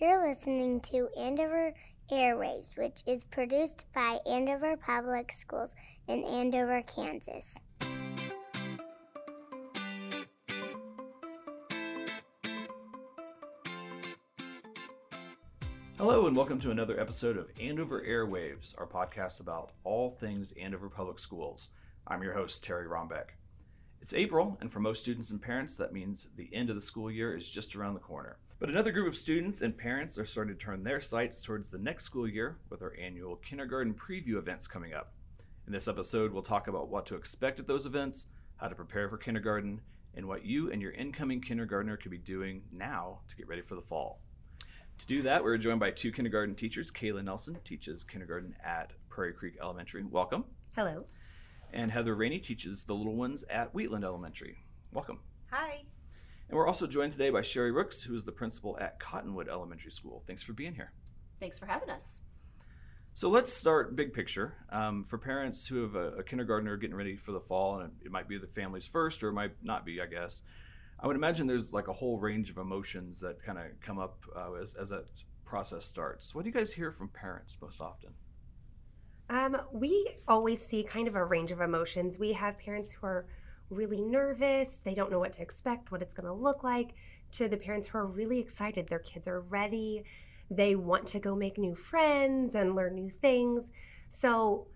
You're listening to Andover Airwaves, which is produced by Andover Public Schools in Andover, Kansas. Hello, and welcome to another episode of Andover Airwaves, our podcast about all things Andover Public Schools. I'm your host, Terry Rombeck. It's April, and for most students and parents, that means the end of the school year is just around the corner. But another group of students and parents are starting to turn their sights towards the next school year with our annual kindergarten preview events coming up. In this episode, we'll talk about what to expect at those events, how to prepare for kindergarten, and what you and your incoming kindergartner could be doing now to get ready for the fall. To do that, we're joined by two kindergarten teachers. Kayla Nelson teaches kindergarten at Prairie Creek Elementary. Welcome. Hello. And Heather Rainey teaches the little ones at Wheatland Elementary. Welcome. Hi. And we're also joined today by Sherry Rooks, who is the principal at Cottonwood Elementary School. Thanks for being here. Thanks for having us. So let's start big picture. Um, for parents who have a, a, kindergartner getting ready for the fall, and it might be the family's first or it might not be, I guess. I would imagine there's like a whole range of emotions that kind of come up uh, as, as that process starts. What do you guys hear from parents most often? Um, we always see kind of a range of emotions. We have parents who are really nervous, they don't know what to expect, what it's going to look like, to the parents who are really excited. Their kids are ready, they want to go make new friends and learn new things. So,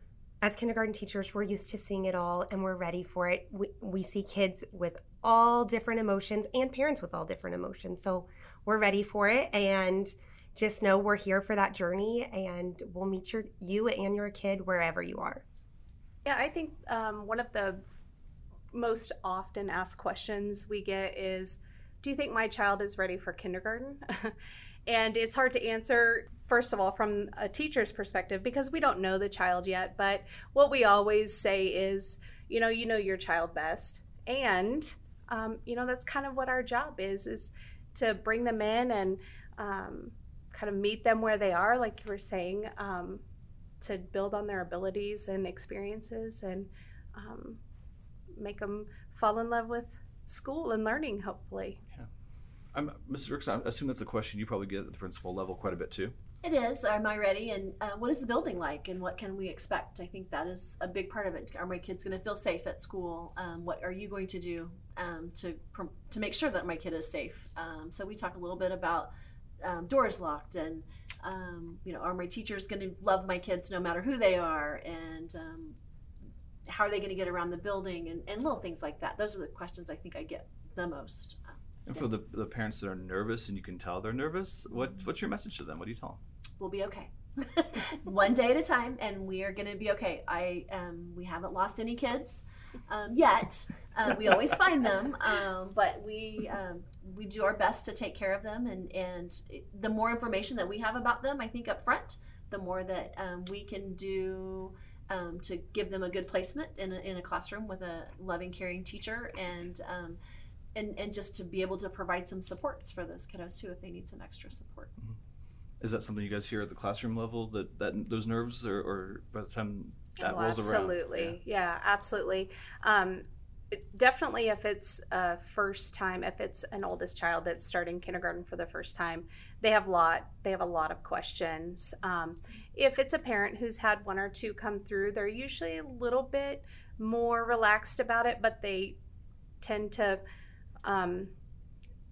as kindergarten teachers, we're used to seeing it all and we're ready for it. We, we see kids with all different emotions and parents with all different emotions. So we're ready for it and just know we're here for that journey and we'll meet your you and your kid wherever you are. Yeah, I think um, one of the most often asked questions we get is Do you think my child is ready for kindergarten? and it's hard to answer, first of all, from a teacher's perspective because we don't know the child yet. But what we always say is, you know, you know your child best. And um, you know that's kind of what our job is is to bring them in and um, kind of meet them where they are like you were saying um, to build on their abilities and experiences and um, make them fall in love with school and learning hopefully yeah I'm, mrs rooks i assume that's a question you probably get at the principal level quite a bit too it is. Am I ready? And uh, what is the building like? And what can we expect? I think that is a big part of it. Are my kids going to feel safe at school? Um, what are you going to do um, to to make sure that my kid is safe? Um, so we talk a little bit about um, doors locked, and um, you know, are my teachers going to love my kids no matter who they are? And um, how are they going to get around the building? And, and little things like that. Those are the questions I think I get the most. And for the, the parents that are nervous and you can tell they're nervous, what, what's your message to them? What do you tell them? we'll be okay. One day at a time, and we are going to be okay. I um, we haven't lost any kids um, yet. Uh, we always find them, um, but we um, we do our best to take care of them. And and the more information that we have about them, I think up front, the more that um, we can do. Um, to give them a good placement in a, in a classroom with a loving, caring teacher, and and and just to be able to provide some supports for those kiddos too if they need some extra support. Mm-hmm is that something you guys hear at the classroom level that that those nerves or, or by the time that oh, rolls absolutely. around yeah, yeah absolutely. Um, definitely if it's a first time if it's an oldest child that's starting kindergarten for the first time they have a lot they have a lot of questions. Um, if it's a parent who's had one or two come through they're usually a little bit more relaxed about it but they tend to um,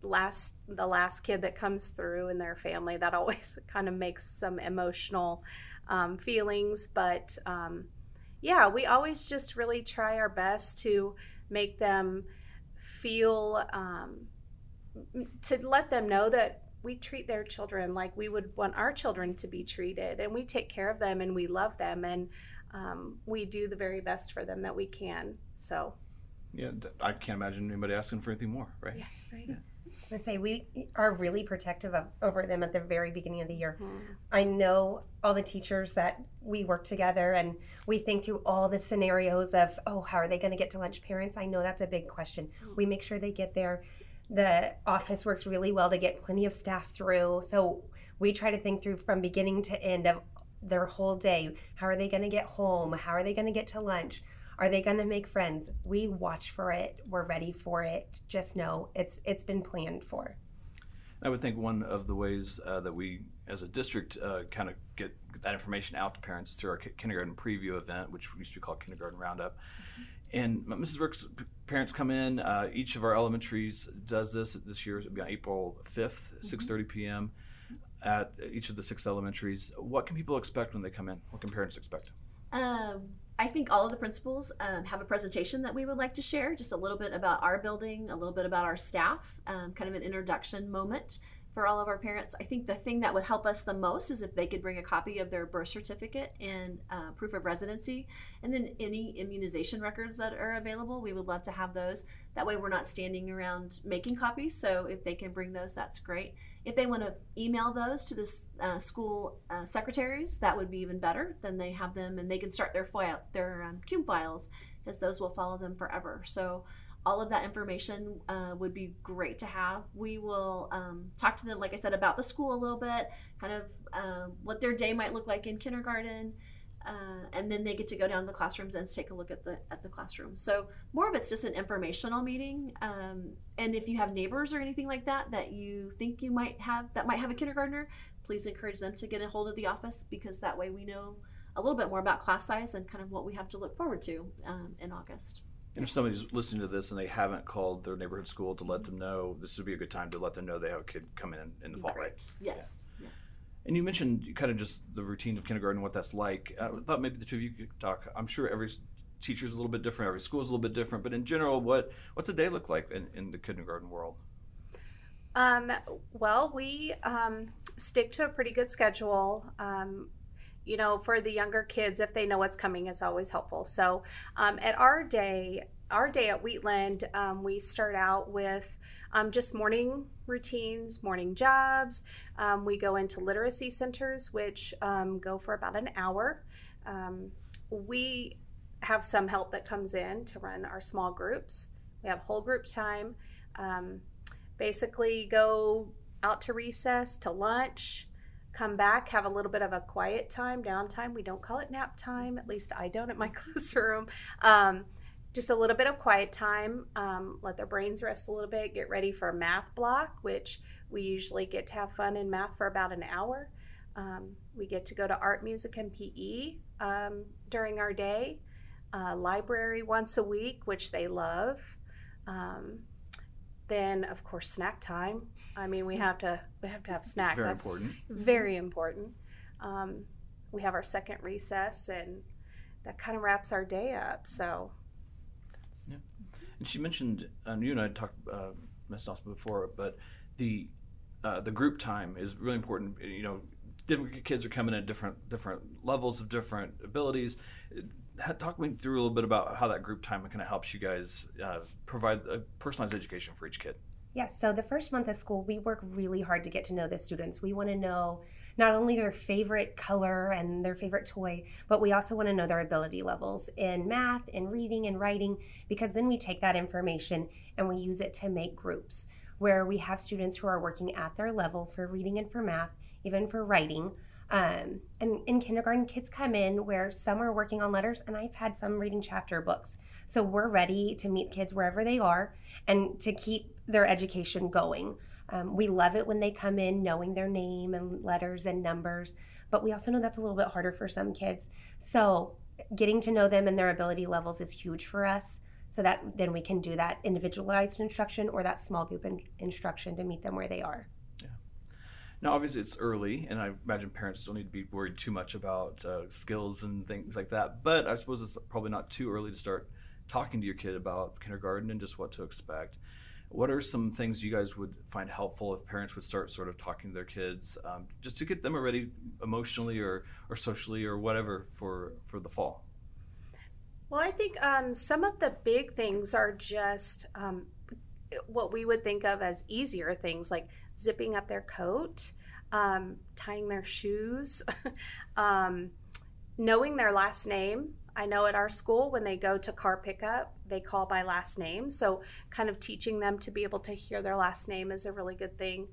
last the last kid that comes through in their family that always kind of makes some emotional um, feelings but um, yeah we always just really try our best to make them feel um, to let them know that we treat their children like we would want our children to be treated and we take care of them and we love them and um, we do the very best for them that we can so. Yeah i can't imagine anybody asking for anything more right? Yeah right. Yeah. I say we are really protective of over them at the very beginning of the year. Mm. I know all the teachers that we work together and we think through all the scenarios of, oh, how are they going to get to lunch? Parents, I know that's a big question. Mm. We make sure they get there. The office works really well to get plenty of staff through. So we try to think through from beginning to end of their whole day. How are they going to get home? How are they going to get to lunch? Are they going to make friends? We watch for it. We're ready for it. Just know it's it's been planned for. I would think one of the ways uh, that we, as a district, uh, kind of get that information out to parents through our kindergarten preview event, which used to be called Kindergarten Roundup. Mm-hmm. And Mrs. Rooks, parents come in. Uh, each of our elementaries does this. This year, it'll be on April 5th, 6:30 mm-hmm. p.m. at each of the six elementaries. What can people expect when they come in? What can parents expect? Um, I think all of the principals um, have a presentation that we would like to share, just a little bit about our building, a little bit about our staff, um, kind of an introduction moment for all of our parents. I think the thing that would help us the most is if they could bring a copy of their birth certificate and uh, proof of residency, and then any immunization records that are available. We would love to have those. That way, we're not standing around making copies. So if they can bring those, that's great. If they want to email those to the uh, school uh, secretaries, that would be even better. Then they have them and they can start their file, their um, CUME files because those will follow them forever. So all of that information uh, would be great to have. We will um, talk to them, like I said, about the school a little bit, kind of um, what their day might look like in kindergarten, uh, and then they get to go down to the classrooms and take a look at the at the classroom. So more of it's just an informational meeting. Um, and if you have neighbors or anything like that that you think you might have that might have a kindergartner, please encourage them to get a hold of the office because that way we know a little bit more about class size and kind of what we have to look forward to um, in August. And if somebody's listening to this and they haven't called their neighborhood school to let them know, this would be a good time to let them know they have a kid coming in in the fall, right? Yes. Yeah. And you mentioned kind of just the routine of kindergarten, what that's like. I thought maybe the two of you could talk. I'm sure every teacher is a little bit different, every school is a little bit different, but in general, what what's a day look like in, in the kindergarten world? Um, well, we um, stick to a pretty good schedule. Um, you know, for the younger kids, if they know what's coming, it's always helpful. So um, at our day, our day at Wheatland, um, we start out with um, just morning routines, morning jobs. Um, we go into literacy centers, which um, go for about an hour. Um, we have some help that comes in to run our small groups. We have whole group time. basically, go out to recess, to lunch come back, have a little bit of a quiet time, downtime. We don't call it nap time, at least I don't at my classroom. Just a little bit of quiet time, um, let their brains rest a little bit, get ready for a math block, which we usually get to have fun in math for about an hour. Um, we get to go to art, music, and PE um, during our day. Uh, library once a week, which they love. Um, then of course snack time. I mean, we have to we have to have snack. Very That's important. Very important. Um, we have our second recess, and that kind of wraps our day up. So. Yeah. And she mentioned, and you and I talked, uh, Ms. Dawson, before, but the uh, the group time is really important. You know, different kids are coming at different different levels of different abilities talk me through a little bit about how that group time kind of helps you guys uh, provide a personalized education for each kid. Yes, so the first month of school, we work really hard to get to know the students. We want to know not only their favorite color and their favorite toy, but we also want to know their ability levels in math, in reading, and writing, because then we take that information and we use it to make groups where we have students who are working at their level for reading and for math, even for writing. Um, and in kindergarten, kids come in where some are working on letters, and I've had some reading chapter books. So we're ready to meet kids wherever they are and to keep their education going. Um, we love it when they come in knowing their name and letters and numbers, but we also know that's a little bit harder for some kids. So getting to know them and their ability levels is huge for us so that then we can do that individualized instruction or that small group in- instruction to meet them where they are. Now, obviously, it's early, and I imagine parents don't need to be worried too much about uh, skills and things like that. But I suppose it's probably not too early to start talking to your kid about kindergarten and just what to expect. What are some things you guys would find helpful if parents would start sort of talking to their kids um, just to get them ready emotionally or, or socially or whatever for, for the fall? Well, I think um, some of the big things are just um, what we would think of as easier things like zipping up their coat, um, tying their shoes, um, knowing their last name. I know at our school when they go to car pickup, they call by last name. So, kind of teaching them to be able to hear their last name is a really good thing.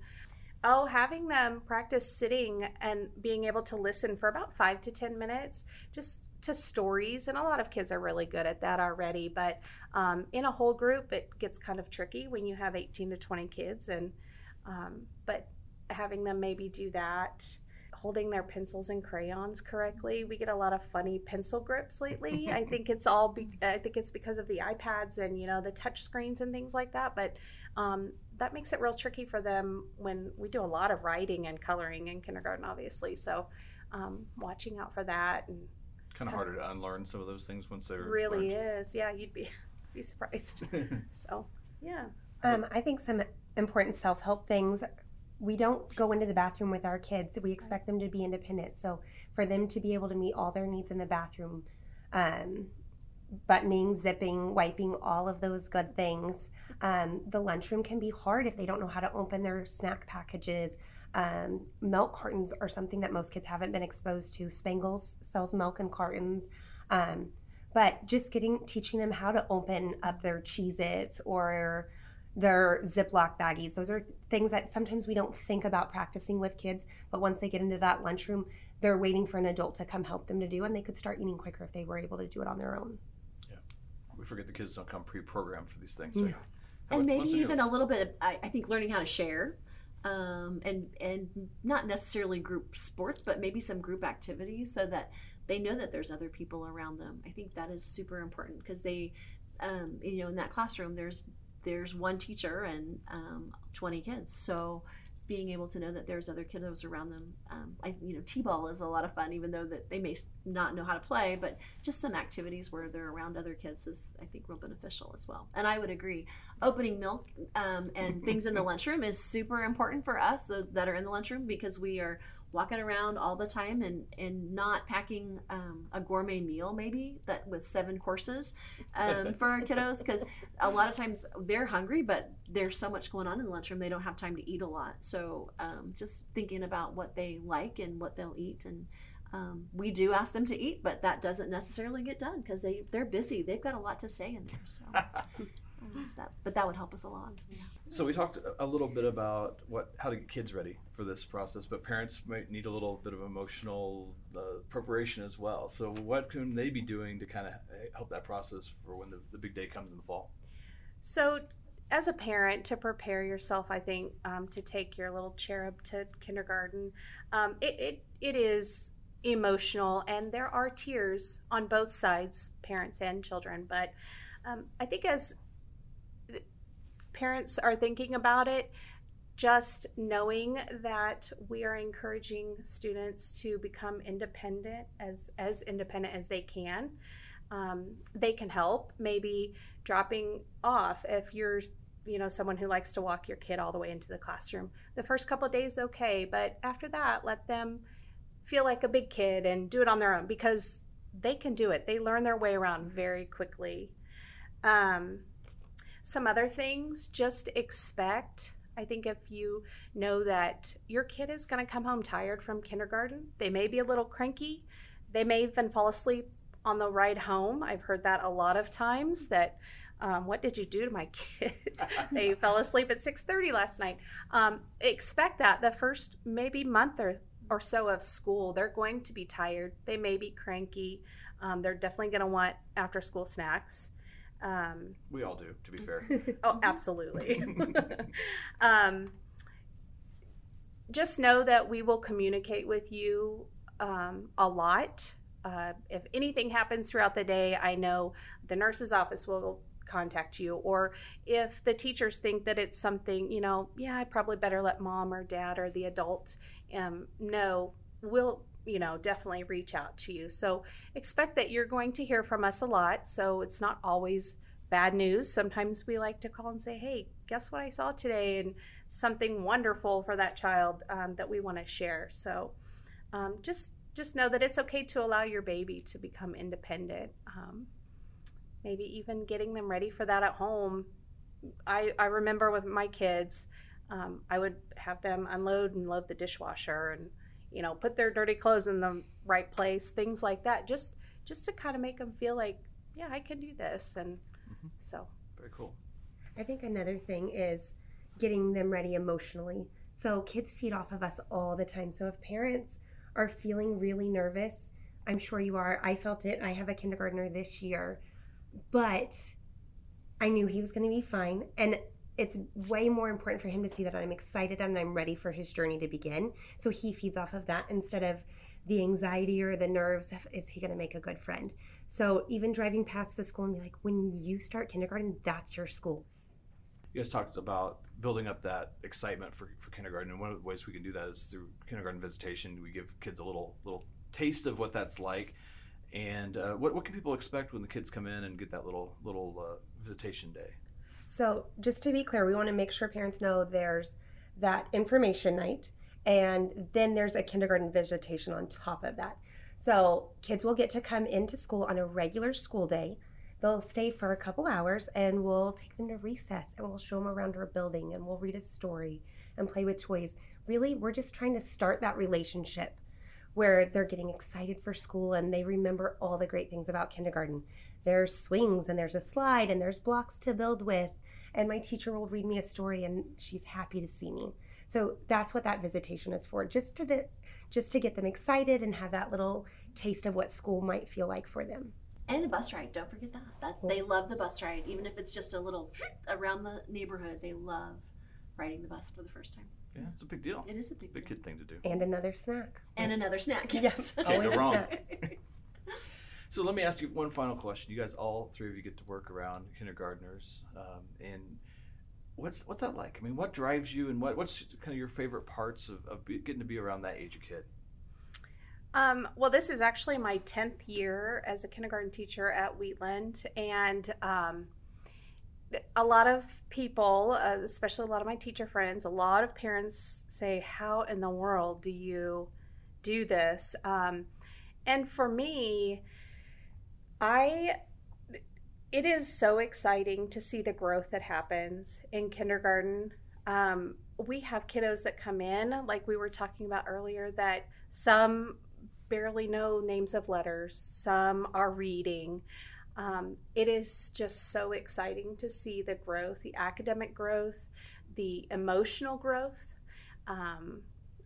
Oh, having them practice sitting and being able to listen for about five to 10 minutes, just to stories, and a lot of kids are really good at that already. But um, in a whole group, it gets kind of tricky when you have 18 to 20 kids, and Um, but having them maybe do that, holding their pencils and crayons correctly. We get a lot of funny pencil grips lately. I think it's all. Be- I think it's because of the iPads and you know the touch screens and things like that. But um, that makes it real tricky for them when we do a lot of writing and coloring in kindergarten, obviously. So um, watching out for that and Kind of harder to unlearn some of those things once they're really learned. is. Yeah, you'd be be surprised. so yeah. Um, I think some important self help things. We don't go into the bathroom with our kids. We expect them to be independent. So for them to be able to meet all their needs in the bathroom, um, buttoning, zipping, wiping, all of those good things. Um, the lunchroom can be hard if they don't know how to open their snack packages. Um, milk cartons are something that most kids haven't been exposed to. Spangles sells milk in cartons. Um, but just getting teaching them how to open up their Cheez Its or their Ziploc baggies. Those are things that sometimes we don't think about practicing with kids, but once they get into that lunchroom, they're waiting for an adult to come help them to do, and they could start eating quicker if they were able to do it on their own. Yeah, we forget the kids don't come pre-programmed for these things. No. right? How and about- maybe even a little bit of, I, I think learning how to share um, and and not necessarily group sports but maybe some group activities so that they know that there's other people around them i think that is super important because they um, you know in that classroom there's there's one teacher and um, 20 kids. So being able to know that there's other kiddos around them um, I, you know t-ball is a lot of fun even though that they may not know how to play but just some activities where they're around other kids is i think real beneficial as well. And i would agree opening milk um, and things in the lunchroom is super important for us that are in the lunchroom because we are walking around all the time and, and not packing um, a gourmet meal maybe that with seven courses um, for our kiddos because a lot of times they're hungry but there's so much going on in the lunchroom they don't have time to eat a lot. So um, just thinking about what they like and what they'll eat and um, we do ask them to eat but that doesn't necessarily get done because they, they're busy. They've got a lot to say in there so that, but that would help us a lot yeah. So we talked a- a little bit about what how to get kids ready for this process, but parents might need a little bit of emotional uh, preparation as well. So what can they be doing to kind of help that process for when the, the big day comes in the fall? So, as a parent, to prepare yourself, I think um, to take your little cherub to kindergarten, um, it, it it is emotional, and there are tears on both sides, parents and children. But um, I think as parents are thinking about it, just knowing that we are encouraging students to become independent as as independent as they can. Um, they can help maybe dropping off if you're you know someone who likes to walk your kid all the way into the classroom the first couple days okay but after that let them feel like a big kid and do it on their own because they can do it they learn their way around very quickly um, some other things just expect i think if you know that your kid is going to come home tired from kindergarten they may be a little cranky they may even fall asleep on the ride home. I've heard that a lot of times that um, what did you do to my kid? They fell asleep at 6.30 last night. Um, expect that the first maybe month or, or so of school they're going to be tired they may be cranky um, they're definitely going to want after school snacks um, We all do, to be fair. oh absolutely. Um, just know that we will communicate with you um, a lot. Uh, if anything happens throughout the day i know the nurse's office will contact you. Or if the teachers think that it's something you know yeah i probably better let mom or dad or the adult um, know we'll you know definitely reach out to you. So expect that you're going to hear from us a lot. So it's not always bad news. Sometimes we like to call and say hey guess what i saw today? and something wonderful for that child um, that we want to share. So um, just just know that it's okay to allow your baby to become independent. Um, maybe even getting them ready for that at home. I, I remember with my kids um, i would have them unload and load the dishwasher and you know put their dirty clothes in the right place things like that just just to kind of make them feel like yeah i can do this and Mhm. so Very cool. I think another thing is getting them ready emotionally. So kids feed off of us all the time. So if parents are feeling really nervous, I'm sure you are. I felt it. I have a kindergartner this year, but I knew he was going to be fine. And it's way more important for him to see that I'm excited and I'm ready for his journey to begin. So he feeds off of that instead of the anxiety or the nerves is he going to make a good friend. So even driving past the school and be like, when you start kindergarten, that's your school. You guys talked about building up that excitement for, for kindergarten, and one of the ways we can do that is through kindergarten visitation. We give kids a little little taste of what that's like. And uh, what, what can people expect when the kids come in and get that little little uh, visitation day? So, just to be clear, we want to make sure parents know there's that information night, and then there's a kindergarten visitation on top of that. So, kids will get to come into school on a regular school day. They'll stay for a couple hours, and we'll take them to recess and we'll show them around our building and we'll read a story and play with toys. Really, we're just trying to start that relationship where they're getting excited for school and they remember all the great things about kindergarten. There's swings and there's a slide and there's blocks to build with. And my teacher will read me a story and she's happy to see me. So that's what that visitation is for, just to the just to get them excited and have that little taste of what school might feel like for them. And a bus ride, don't forget that. That's they love the bus ride, even if it's just a little around the neighborhood. They love riding the bus for the first time. Yeah, it's a big deal. It is a big, Big deal. kid thing to do. And another snack. And another snack. Yes. Can't Always go wrong. So let me ask you one final question. You guys, all three of you, get to work around kindergartners, um, and what's what's that like? I mean, what drives you, and what what's kind of your favorite parts of, of getting to be around that age of kid? Um, well, this is actually my 10th year as a kindergarten teacher at Wheatland. And um, a lot of people, uh, especially a lot of my teacher friends, a lot of parents say, How in the world do you do this? Um, and for me, I. It is so exciting to see the growth that happens in kindergarten. Um, we have kiddos that come in, like we were talking about earlier, that some barely know names of letters, some are reading. Um, it is just so exciting to see the growth, the academic growth, the emotional growth, um,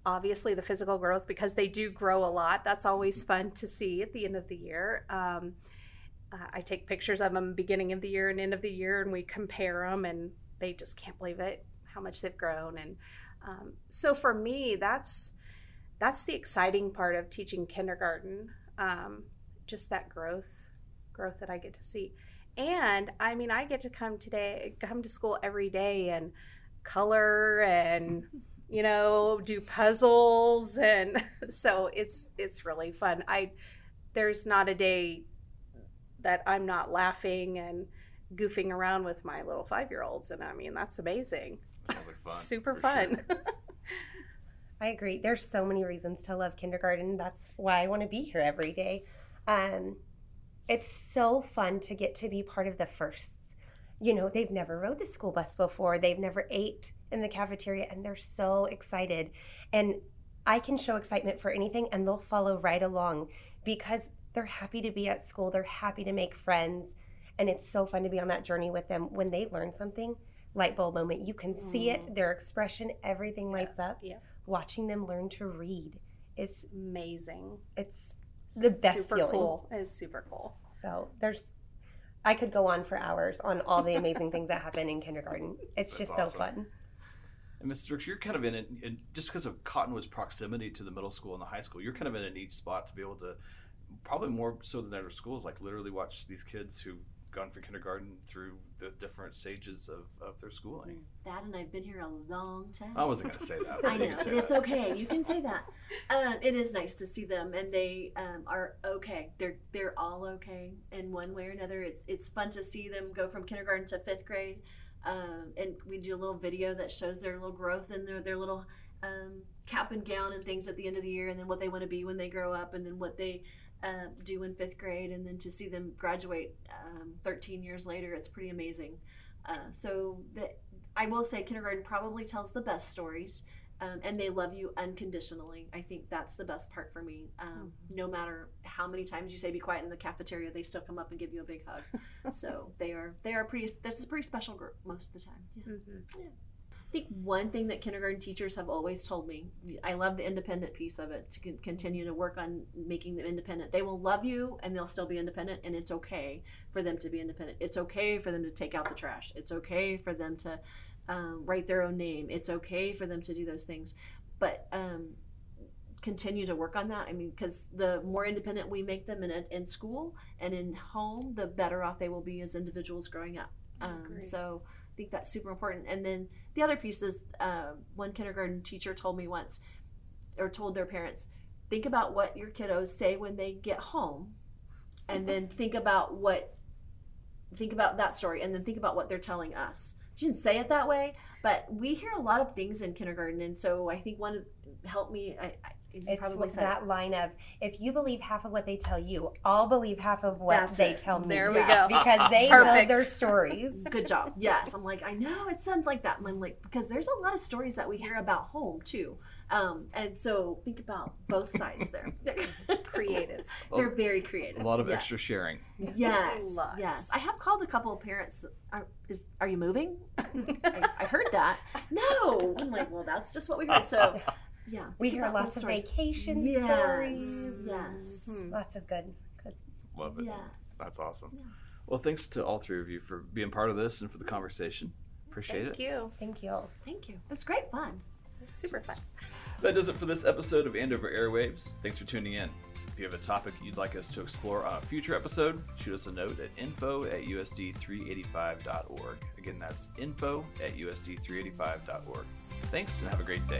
obviously the physical growth because they do grow a lot. That's always fun to see at the end of the year. Um, uh, I take pictures of them beginning of the year and end of the year, and we compare them, and they just can't believe it how much they've grown. And um, so for me, that's that's the exciting part of teaching kindergarten um, just that growth growth that i get to see and i mean i get to come today come to school every day and color and you know do puzzles and so it's it's really fun i there's not a day that i'm not laughing and goofing around with my little five year olds and i mean that's amazing Sounds like fun. super fun sure. I agree. There's so many reasons to love kindergarten. That's why I want to be here every day. Um, it's so fun to get to be part of the firsts. You know, they've never rode the school bus before, they've never ate in the cafeteria, and they're so excited. And I can show excitement for anything, and they'll follow right along because they're happy to be at school, they're happy to make friends. And it's so fun to be on that journey with them. When they learn something, light bulb moment, you can see it, mm. their expression, everything lights up. yeah. Watching them learn to read is amazing it's the best super feeling. cool it is super cool so there's I could go on for hours on all the amazing things that happen in kindergarten. It's That's just awesome. so fun. And Mrs. Dirks, you're kind of in it, in, just because of Cottonwood's proximity to the middle school and the high school, you're kind of in a neat spot to be able to, probably more so than other schools, like literally watch these kids who've gone from kindergarten through the different stages of, of their schooling. That and I've been here a long time. I wasn't going to say that. I know, can say and it's that. okay. You can say that. Um, it is nice to see them, and they um, are okay. They're they're all okay in one way or another. It's it's fun to see them go from kindergarten to fifth grade, um, and we do a little video that shows their little growth and their their little um, cap and gown and things at the end of the year, and then what they want to be when they grow up, and then what they uh, do in fifth grade, and then to see them graduate um, 13 years later, it's pretty amazing. Uh, so that I will say, kindergarten probably tells the best stories, um, and they love you unconditionally. I think that's the best part for me. Um, No matter how many times you say "be quiet" in the cafeteria, they still come up and give you a big hug. so they are they are pretty. This is a pretty special group most of the time. Yeah. Mhm. I think one thing that kindergarten teachers have always told me, I love the independent piece of it, to continue to work on making them independent. They will love you and they'll still be independent, and it's okay for them to be independent. It's okay for them to take out the trash. It's okay for them to um, write their own name. It's okay for them to do those things, but um, continue to work on that. I mean, because the more independent we make them in, in school and in home, the better off they will be as individuals growing up. Um, so think that's super important. And then the other piece is uh, one kindergarten teacher told me once, or told their parents, think about what your kiddos say when they get home, and then think about what, think about that story, and then think about what they're telling us. She didn't say it that way, but we hear a lot of things in kindergarten, and so I think one helped me. I, I it's probably that line of if you believe half of what they tell you, I'll believe half of what That's they it. tell me. There we go. Because they Perfect. know their stories. Good job. Yes, I'm like I know it sounds like that. I'm like because there's a lot of stories that we hear about home too. Um, and so think about both sides there. creative. They're very creative. A lot of yes. extra sharing. Yes. yes. I have called a couple of parents. Are, is, are you moving? I, I, heard that. No. I'm like, well, that's just what we heard. So yeah. We hear lots of vacation yes. stories. Yes. Hmm. Lots of good, good. Love it. Yes. That's awesome. Yeah. Well, thanks to all three of you for being part of this and for the conversation. Appreciate Thank it. Thank you. Thank you. Thank you. It was great fun. Super fun. That does it for this episode of Andover Airwaves. Thanks for tuning in. If you have a topic you'd like us to explore on a future episode, shoot us a note at info at usd385.org. Again, that's info at usd385.org. Thanks and have a great day.